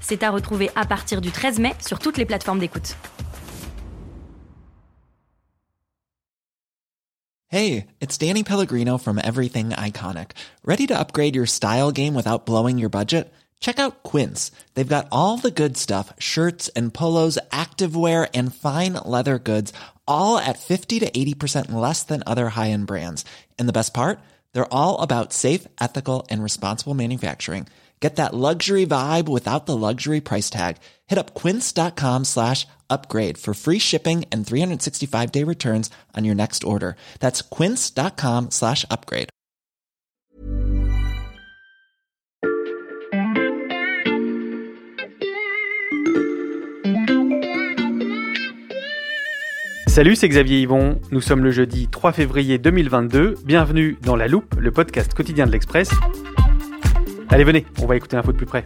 C'est à retrouver à partir du 13 mai sur toutes les plateformes d'écoute. Hey, it's Danny Pellegrino from Everything Iconic. Ready to upgrade your style game without blowing your budget? Check out Quince. They've got all the good stuff shirts and polos, activewear, and fine leather goods, all at 50 to 80% less than other high end brands. And the best part? They're all about safe, ethical, and responsible manufacturing. Get that luxury vibe without the luxury price tag. Hit up quince.com slash upgrade for free shipping and 365 day returns on your next order. That's quince.com slash upgrade. Salut, c'est Xavier Yvon. Nous sommes le jeudi 3 février 2022. Bienvenue dans La Loupe, le podcast quotidien de l'Express. Allez, venez, on va écouter l'info de plus près.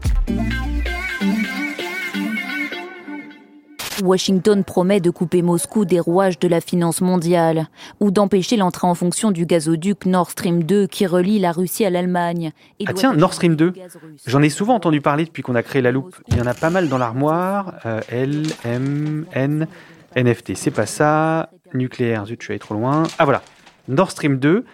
Washington promet de couper Moscou des rouages de la finance mondiale ou d'empêcher l'entrée en fonction du gazoduc Nord Stream 2 qui relie la Russie à l'Allemagne. Ah tiens, Nord Stream 2, j'en ai souvent entendu parler depuis qu'on a créé la loupe. Il y en a pas mal dans l'armoire. Euh, L, M, N, NFT, c'est pas ça. Nucléaire, zut, je suis allé trop loin. Ah voilà, Nord Stream 2,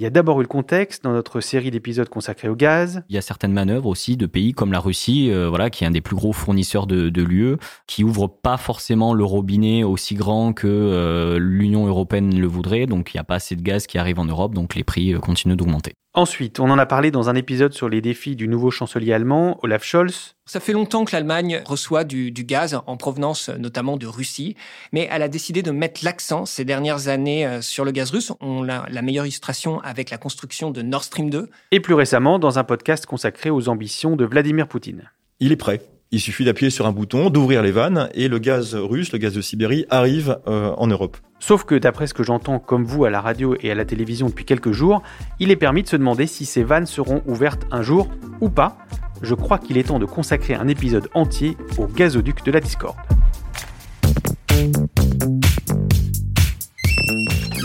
il y a d'abord eu le contexte dans notre série d'épisodes consacrés au gaz. Il y a certaines manœuvres aussi de pays comme la Russie, euh, voilà, qui est un des plus gros fournisseurs de, de l'UE, qui ouvre pas forcément le robinet aussi grand que euh, l'Union européenne le voudrait. Donc il n'y a pas assez de gaz qui arrive en Europe, donc les prix euh, continuent d'augmenter. Ensuite, on en a parlé dans un épisode sur les défis du nouveau chancelier allemand, Olaf Scholz. Ça fait longtemps que l'Allemagne reçoit du, du, gaz en provenance notamment de Russie, mais elle a décidé de mettre l'accent ces dernières années sur le gaz russe. On a la meilleure illustration avec la construction de Nord Stream 2. Et plus récemment, dans un podcast consacré aux ambitions de Vladimir Poutine. Il est prêt. Il suffit d'appuyer sur un bouton, d'ouvrir les vannes, et le gaz russe, le gaz de Sibérie, arrive euh, en Europe. Sauf que d'après ce que j'entends comme vous à la radio et à la télévision depuis quelques jours, il est permis de se demander si ces vannes seront ouvertes un jour ou pas. Je crois qu'il est temps de consacrer un épisode entier au gazoduc de la discorde.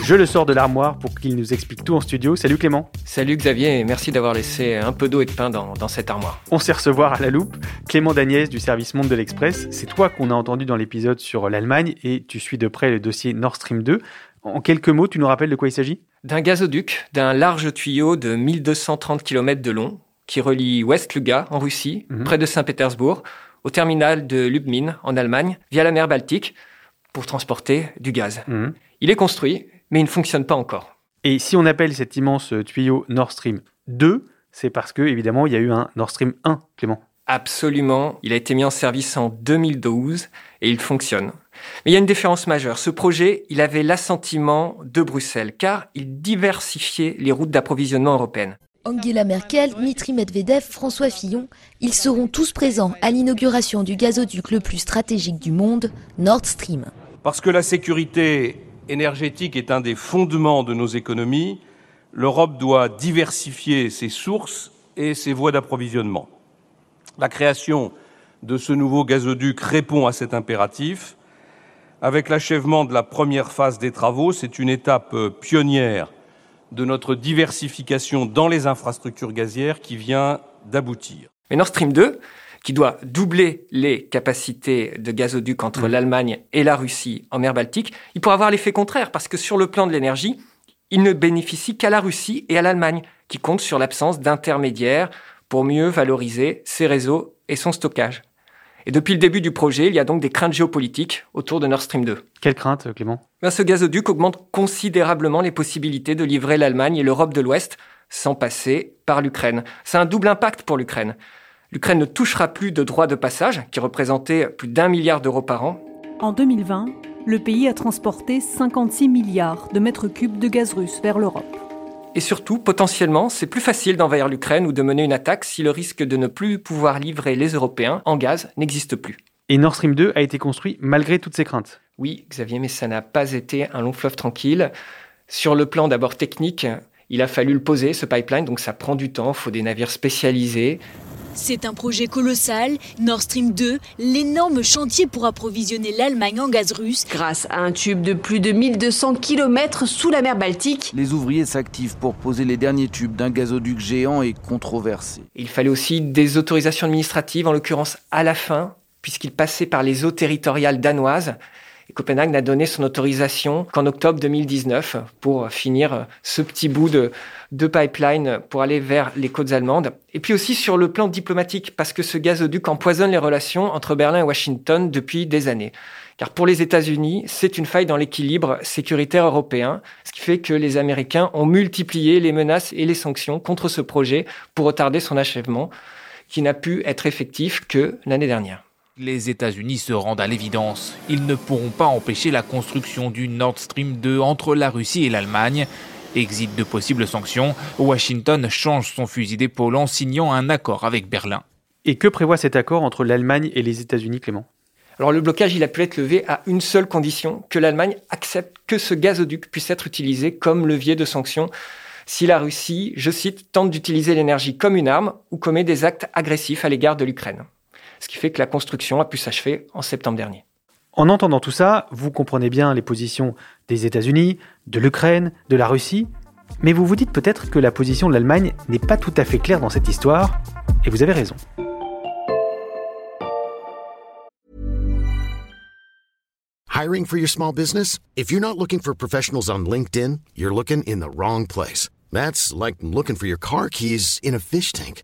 Je le sors de l'armoire pour qu'il nous explique tout en studio. Salut Clément. Salut Xavier et merci d'avoir laissé un peu d'eau et de pain dans, dans, cette armoire. On sait recevoir à la loupe Clément Dagnès du service Monde de l'Express. C'est toi qu'on a entendu dans l'épisode sur l'Allemagne et tu suis de près le dossier Nord Stream 2. En quelques mots, tu nous rappelles de quoi il s'agit? D'un gazoduc, d'un large tuyau de 1230 km de long qui relie West-Luga en Russie, Mhm. mmh. près de Saint-Pétersbourg, au terminal de Lubmin en Allemagne, via la mer Baltique, pour transporter du gaz. Mmh. Il est construit, mais il ne fonctionne pas encore. Et si on appelle cet immense tuyau Nord Stream 2, c'est parce que, évidemment, il y a eu un Nord Stream 1, Clément. Absolument. Il a été mis en service en 2012 et il fonctionne. Mais il y a une différence majeure. Ce projet, il avait l'assentiment de Bruxelles, car il diversifiait les routes d'approvisionnement européennes. Angela Merkel, Dmitri Medvedev, François Fillon, ils seront tous présents à l'inauguration du gazoduc le plus stratégique du monde, Nord Stream. Parce que la sécurité énergétique est un des fondements de nos économies, l'Europe doit diversifier ses sources et ses voies d'approvisionnement. La création de ce nouveau gazoduc répond à cet impératif. Avec l'achèvement de la première phase des travaux, c'est une étape pionnière de notre diversification dans les infrastructures gazières qui vient d'aboutir. Mais Nord Stream 2, qui doit doubler les capacités de gazoduc entre mmh. l'Allemagne et la Russie en mer Baltique, il pourra avoir l'effet contraire, parce que sur le plan de l'énergie, il ne bénéficie qu'à la Russie et à l'Allemagne, qui comptent sur l'absence d'intermédiaires pour mieux valoriser ses réseaux et son stockage. Et depuis le début du projet, il y a donc des craintes géopolitiques autour de Nord Stream 2. Quelles craintes, Clément? Ben, Ce gazoduc augmente considérablement les possibilités de livrer l'Allemagne et l'Europe de l'Ouest sans passer par l'Ukraine. C'est un double impact pour l'Ukraine. L'Ukraine ne touchera plus de droits de passage, qui représentaient plus d'un milliard d'euros par an. En 2020, le pays a transporté 56 milliards de mètres cubes de gaz russe vers l'Europe. Et surtout, potentiellement, c'est plus facile d'envahir l'Ukraine ou de mener une attaque si le risque de ne plus pouvoir livrer les Européens en gaz n'existe plus. Et Nord Stream 2 a été construit malgré toutes ces craintes. Oui, Xavier, mais ça n'a pas été un long fleuve tranquille. Sur le plan d'abord technique, il a fallu le poser, ce pipeline, donc ça prend du temps, il faut des navires spécialisés. C'est un projet colossal, Nord Stream 2, l'énorme chantier pour approvisionner l'Allemagne en gaz russe. Grâce à un tube de plus de 1200 km sous la mer Baltique, les ouvriers s'activent pour poser les derniers tubes d'un gazoduc géant et controversé. Il fallait aussi des autorisations administratives, en l'occurrence à la fin, puisqu'il passait par les eaux territoriales danoises. Copenhague n'a donné son autorisation qu'en octobre 2019 pour finir ce petit bout de pipeline pour aller vers les côtes allemandes. Et puis aussi sur le plan diplomatique, parce que ce gazoduc empoisonne les relations entre Berlin et Washington depuis des années. Car pour les États-Unis, c'est une faille dans l'équilibre sécuritaire européen, ce qui fait que les Américains ont multiplié les menaces et les sanctions contre ce projet pour retarder son achèvement, qui n'a pu être effectif que l'année dernière. Les États-Unis se rendent à l'évidence. Ils ne pourront pas empêcher la construction du Nord Stream 2 entre la Russie et l'Allemagne. Exit de possibles sanctions, Washington change son fusil d'épaule en signant un accord avec Berlin. Et que prévoit cet accord entre l'Allemagne et les États-Unis, Clément? Alors le blocage, il a pu être levé à une seule condition, que l'Allemagne accepte que ce gazoduc puisse être utilisé comme levier de sanctions si la Russie, je cite, tente d'utiliser l'énergie comme une arme ou commet des actes agressifs à l'égard de l'Ukraine ce qui fait que la construction a pu s'achever en septembre dernier. En entendant tout ça, vous comprenez bien les positions des États-Unis, de l'Ukraine, de la Russie, mais vous vous dites peut-être que la position de l'Allemagne n'est pas tout à fait claire dans cette histoire, et vous avez raison. Hiring for your small business? If you're not looking for professionals on LinkedIn, you're looking in the wrong place. That's like looking for your car keys in a fish tank.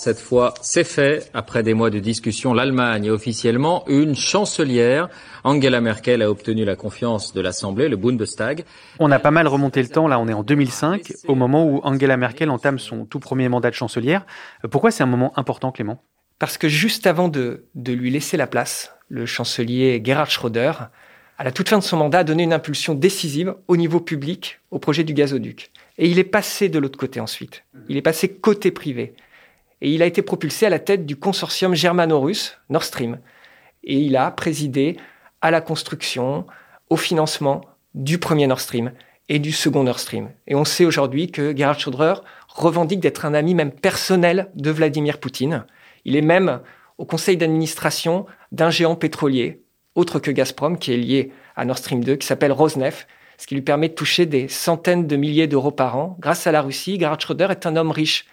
Cette fois, c'est fait. Après des mois de discussion, l'Allemagne est officiellement une chancelière. Angela Merkel a obtenu la confiance de l'Assemblée, le Bundestag. On a pas mal remonté le temps, là on est en 2005, au moment où Angela Merkel entame son tout premier mandat de chancelière. Pourquoi c'est un moment important, Clément? Parce que juste avant de, de lui laisser la place, le chancelier Gerhard Schröder, à la toute fin de son mandat, a donné une impulsion décisive au niveau public au projet du gazoduc. Et il est passé de l'autre côté ensuite. Il est passé côté privé et il a été propulsé à la tête du consortium germano-russe Nord Stream. Et il a présidé à la construction, au financement du premier Nord Stream et du second Nord Stream. Et on sait aujourd'hui que Gerhard Schröder revendique d'être un ami même personnel de Vladimir Poutine. Il est même au conseil d'administration d'un géant pétrolier, autre que Gazprom, qui est lié à Nord Stream 2, qui s'appelle Rosneft, ce qui lui permet de toucher des centaines de milliers d'euros par an. Grâce à la Russie, Gerhard Schröder est un homme riche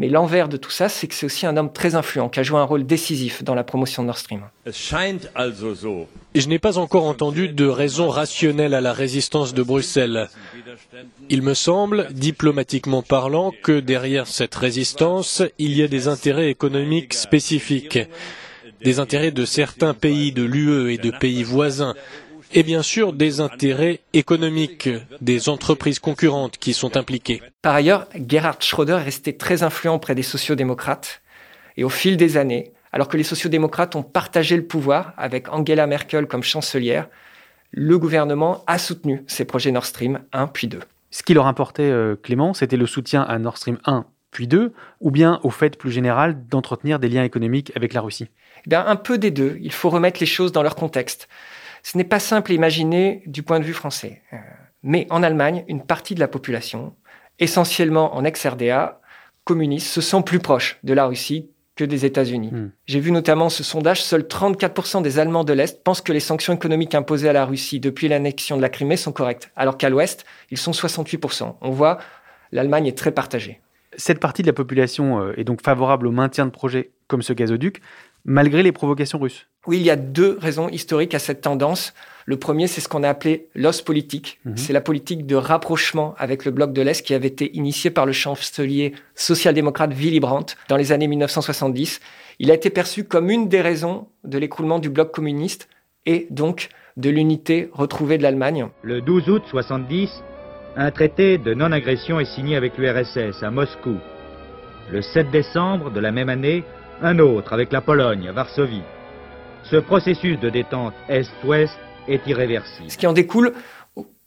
mais l'envers de tout ça, c'est que c'est aussi un homme très influent qui a joué un rôle décisif dans la promotion de Nord Stream. Et je n'ai pas encore entendu de raison rationnelle à la résistance de Bruxelles. Il me semble, diplomatiquement parlant, que derrière cette résistance, il y a des intérêts économiques spécifiques, des intérêts de certains pays de l'UE et de pays voisins, et bien sûr des intérêts économiques des entreprises concurrentes qui sont impliquées. Par ailleurs, Gerhard Schröder est resté très influent auprès des sociodémocrates et au fil des années, alors que les sociodémocrates ont partagé le pouvoir avec Angela Merkel comme chancelière, le gouvernement a soutenu ces projets Nord Stream 1 puis 2. Ce qui leur importait, euh, Clément, c'était le soutien à Nord Stream 1 puis 2, ou bien au fait plus général d'entretenir des liens économiques avec la Russie eh bien, Un peu des deux. Il faut remettre les choses dans leur contexte. Ce n'est pas simple à imaginer du point de vue français. Euh, mais en Allemagne, une partie de la population, essentiellement en ex-RDA, communiste, se sent plus proche de la Russie que des États-Unis. Hmm. J'ai vu notamment ce sondage, seuls 34% des Allemands de l'Est pensent que les sanctions économiques imposées à la Russie depuis l'annexion de la Crimée sont correctes, alors qu'à l'Ouest, ils sont 68%. On voit, l'Allemagne est très partagée. Cette partie de la population euh, est donc favorable au maintien de projets comme ce gazoduc, malgré les provocations russes. Oui, il y a deux raisons historiques à cette tendance. Le premier, c'est ce qu'on a appelé l'os politique. Mhm. C'est la politique de rapprochement avec le bloc de l'Est qui avait été initiée par le chancelier social-démocrate Willy Brandt dans les années 1970. Il a été perçu comme une des raisons de l'écroulement du bloc communiste et donc de l'unité retrouvée de l'Allemagne. Le 12 août 70, un traité de non-agression est signé avec l'URSS à Moscou. Le 7 décembre de la même année, un autre avec la Pologne à Varsovie. Ce processus de détente Est-Ouest est irréversible. Ce qui en découle,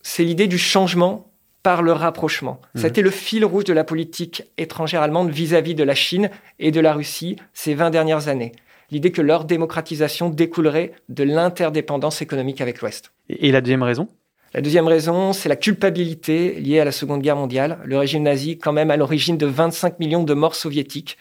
c'est l'idée du changement par le rapprochement. Ça a été le fil rouge de la politique étrangère allemande vis-à-vis de la Chine et de la Russie ces 20 dernières années. L'idée que leur démocratisation découlerait de l'interdépendance économique avec l'Ouest. Et la deuxième raison? La deuxième raison, c'est la culpabilité liée à la Seconde Guerre mondiale. Le régime nazi, quand même, à l'origine de 25 millions de morts soviétiques.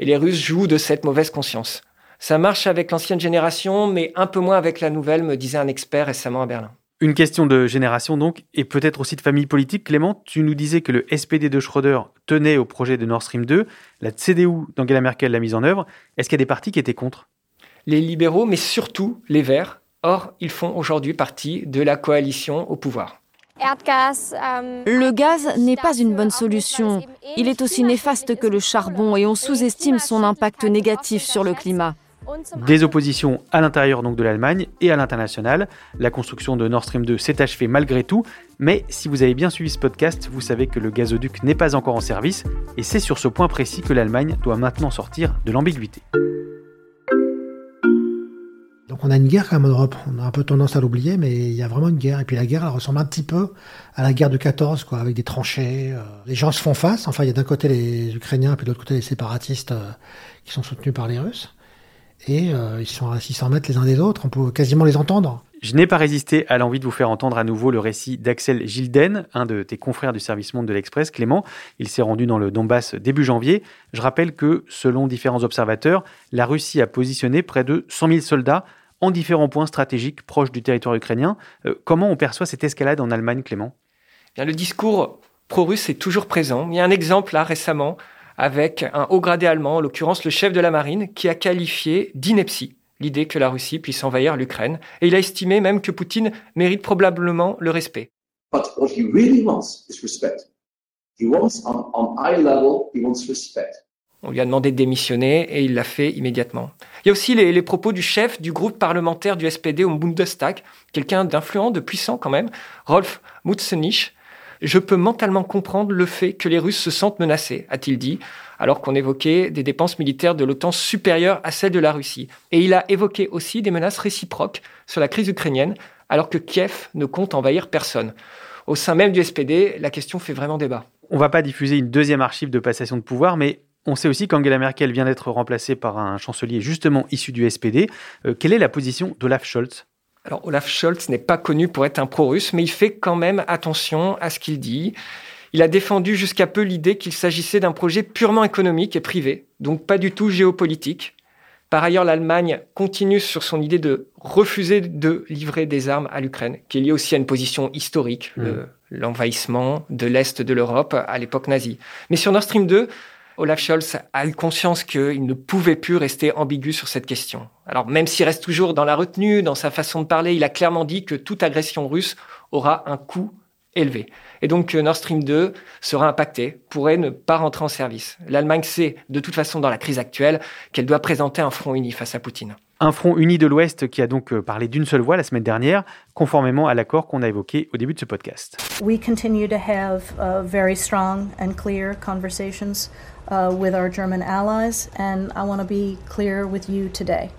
Et les Russes jouent de cette mauvaise conscience. Ça marche avec l'ancienne génération, mais un peu moins avec la nouvelle, me disait un expert récemment à Berlin. Une question de génération donc, et peut-être aussi de famille politique. Clément, tu nous disais que le SPD de Schröder tenait au projet de Nord Stream 2, la CDU d'Angela Merkel l'a mise en œuvre. Est-ce qu'il y a des partis qui étaient contre? Les libéraux, mais surtout les Verts. Or, ils font aujourd'hui partie de la coalition au pouvoir. Le gaz n'est pas une bonne solution. Il est aussi néfaste que le charbon et on sous-estime son impact négatif sur le climat. Des oppositions à l'intérieur donc de l'Allemagne et à l'international. La construction de Nord Stream 2 s'est achevée malgré tout, mais si vous avez bien suivi ce podcast, vous savez que le gazoduc n'est pas encore en service, et c'est sur ce point précis que l'Allemagne doit maintenant sortir de l'ambiguïté. On a une guerre quand même en Europe, on a un peu tendance à l'oublier, mais il y a vraiment une guerre. Et puis la guerre, elle ressemble un petit peu à la guerre de 14, quoi, avec des tranchées. Euh. les gens se font face. Enfin, il y a d'un côté les Ukrainiens, puis de l'autre côté les séparatistes euh, qui sont soutenus par les Russes et euh, ils sont à 600 mètres les uns des autres, on peut quasiment les entendre. Je n'ai pas résisté à l'envie de vous faire entendre à nouveau le récit d'Axel Gilden, un de tes confrères du service Monde de l'Express, Clément. Il s'est rendu dans le Donbass début janvier. Je rappelle que, selon différents observateurs, la Russie a positionné près de 100 000 soldats en différents points stratégiques proches du territoire ukrainien. Euh, comment on perçoit cette escalade en Allemagne, Clément? Bien, Le discours pro-russe est toujours présent. Il y a un exemple là récemment avec un haut gradé allemand, en l'occurrence le chef de la marine, qui a qualifié d'ineptie l'idée que la Russie puisse envahir l'Ukraine. Et il a estimé même que Poutine mérite probablement le respect. On lui a demandé de démissionner et il l'a fait immédiatement. Il y a aussi les, les, propos du chef du groupe parlementaire du SPD au Bundestag, quelqu'un d'influent, de puissant quand même, Rolf Mutzenich, je peux mentalement comprendre le fait que les Russes se sentent menacés, a-t-il dit, alors qu'on évoquait des dépenses militaires de l'OTAN supérieures à celles de la Russie. Et il a évoqué aussi des menaces réciproques sur la crise ukrainienne, alors que Kiev ne compte envahir personne. Au sein même du SPD, la question fait vraiment débat. On ne va pas diffuser une deuxième archive de passation de pouvoir, mais on sait aussi qu'Angela Merkel vient d'être remplacée par un chancelier justement issu du SPD. Euh, quelle est la position d'Olaf Scholz? Alors Olaf Scholz n'est pas connu pour être un pro-russe, mais il fait quand même attention à ce qu'il dit. Il a défendu jusqu'à peu l'idée qu'il s'agissait d'un projet purement économique et privé, donc pas du tout géopolitique. Par ailleurs, l'Allemagne continue sur son idée de refuser de livrer des armes à l'Ukraine, qui est liée aussi à une position historique, mmh. l'envahissement de l'Est de l'Europe à l'époque nazie. Mais sur Nord Stream 2, Olaf Scholz a eu conscience qu'il ne pouvait plus rester ambigu sur cette question. Alors même s'il reste toujours dans la retenue, dans sa façon de parler, il a clairement dit que toute agression russe aura un coût élevé. Et donc Nord Stream 2 sera impacté, pourrait ne pas rentrer en service. L'Allemagne sait de toute façon dans la crise actuelle qu'elle doit présenter un front uni face à Poutine. Un front uni de l'Ouest qui a donc euh, parlé d'une seule voix la semaine dernière, conformément à l'accord qu'on a évoqué au début de ce podcast. We continue to have uh, very strong and clear conversations uh, with our German allies, and I want to be clear with you today.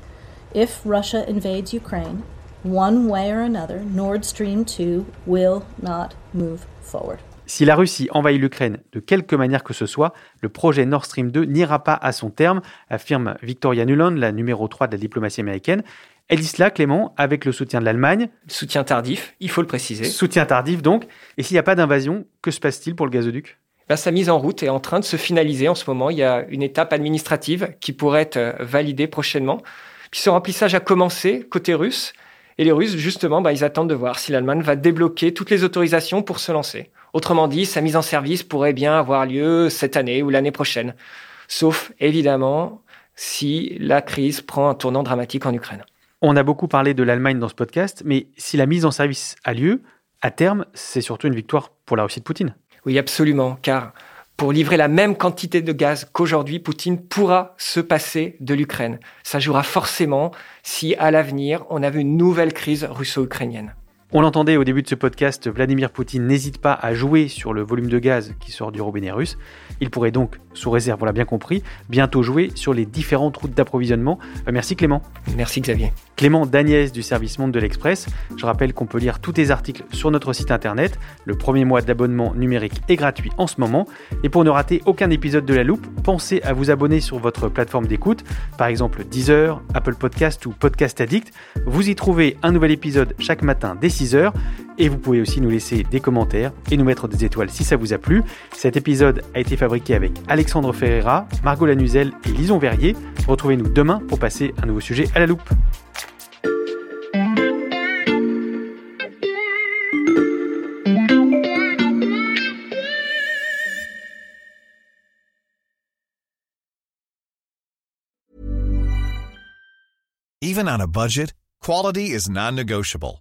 If Russia invades Ukraine, one way or another, Nord Stream 2 will not move forward. Si la Russie envahit l'Ukraine de quelque manière que ce soit, le projet Nord Stream 2 n'ira pas à son terme, affirme Victoria Nuland, la numéro 3 de la diplomatie américaine. Elle dit cela, Clément, avec le soutien de l'Allemagne. Soutien tardif, il faut le préciser. Soutien tardif, donc. Et s'il n'y a pas d'invasion, que se passe-t-il pour le gazoduc? Sa mise en route est en train de se finaliser en ce moment. Il y a une étape administrative qui pourrait être euh, validée prochainement. Puis ce remplissage a commencé côté russe. Et les Russes, justement, ben, ils attendent de voir si l'Allemagne va débloquer toutes les autorisations pour se lancer. Autrement dit, sa mise en service pourrait bien avoir lieu cette année ou l'année prochaine. Sauf, évidemment, si la crise prend un tournant dramatique en Ukraine. On a beaucoup parlé de l'Allemagne dans ce podcast, mais si la mise en service a lieu, à terme, c'est surtout une victoire pour la Russie de Poutine. Oui, absolument, car pour livrer la même quantité de gaz qu'aujourd'hui, Poutine pourra se passer de l'Ukraine. Ça jouera forcément si, à l'avenir, on avait une nouvelle crise russo-ukrainienne. On l'entendait au début de ce podcast, Vladimir Poutine n'hésite pas à jouer sur le volume de gaz qui sort du robinet russe. Il pourrait donc, sous réserve, on l'a bien compris, bientôt jouer sur les différentes routes d'approvisionnement. Euh, merci Clément. Merci Xavier. Clément Dagnès du service Monde de l'Express. Je rappelle qu'on peut lire tous tes articles sur notre site internet. Le premier mois d'abonnement numérique est gratuit en ce moment. Et pour ne rater aucun épisode de La Loupe, pensez à vous abonner sur votre plateforme d'écoute, par exemple Deezer, Apple Podcast ou Podcast Addict. Vous y trouvez un nouvel épisode chaque matin dès 6h. Et vous pouvez aussi nous laisser des commentaires et nous mettre des étoiles si ça vous a plu. Cet épisode a été fabriqué avec Alexandre Ferreira, Margot Lanuzel et Lison Verrier. Retrouvez-nous demain pour passer un nouveau sujet à la loupe. Even on a budget, quality is non-negotiable.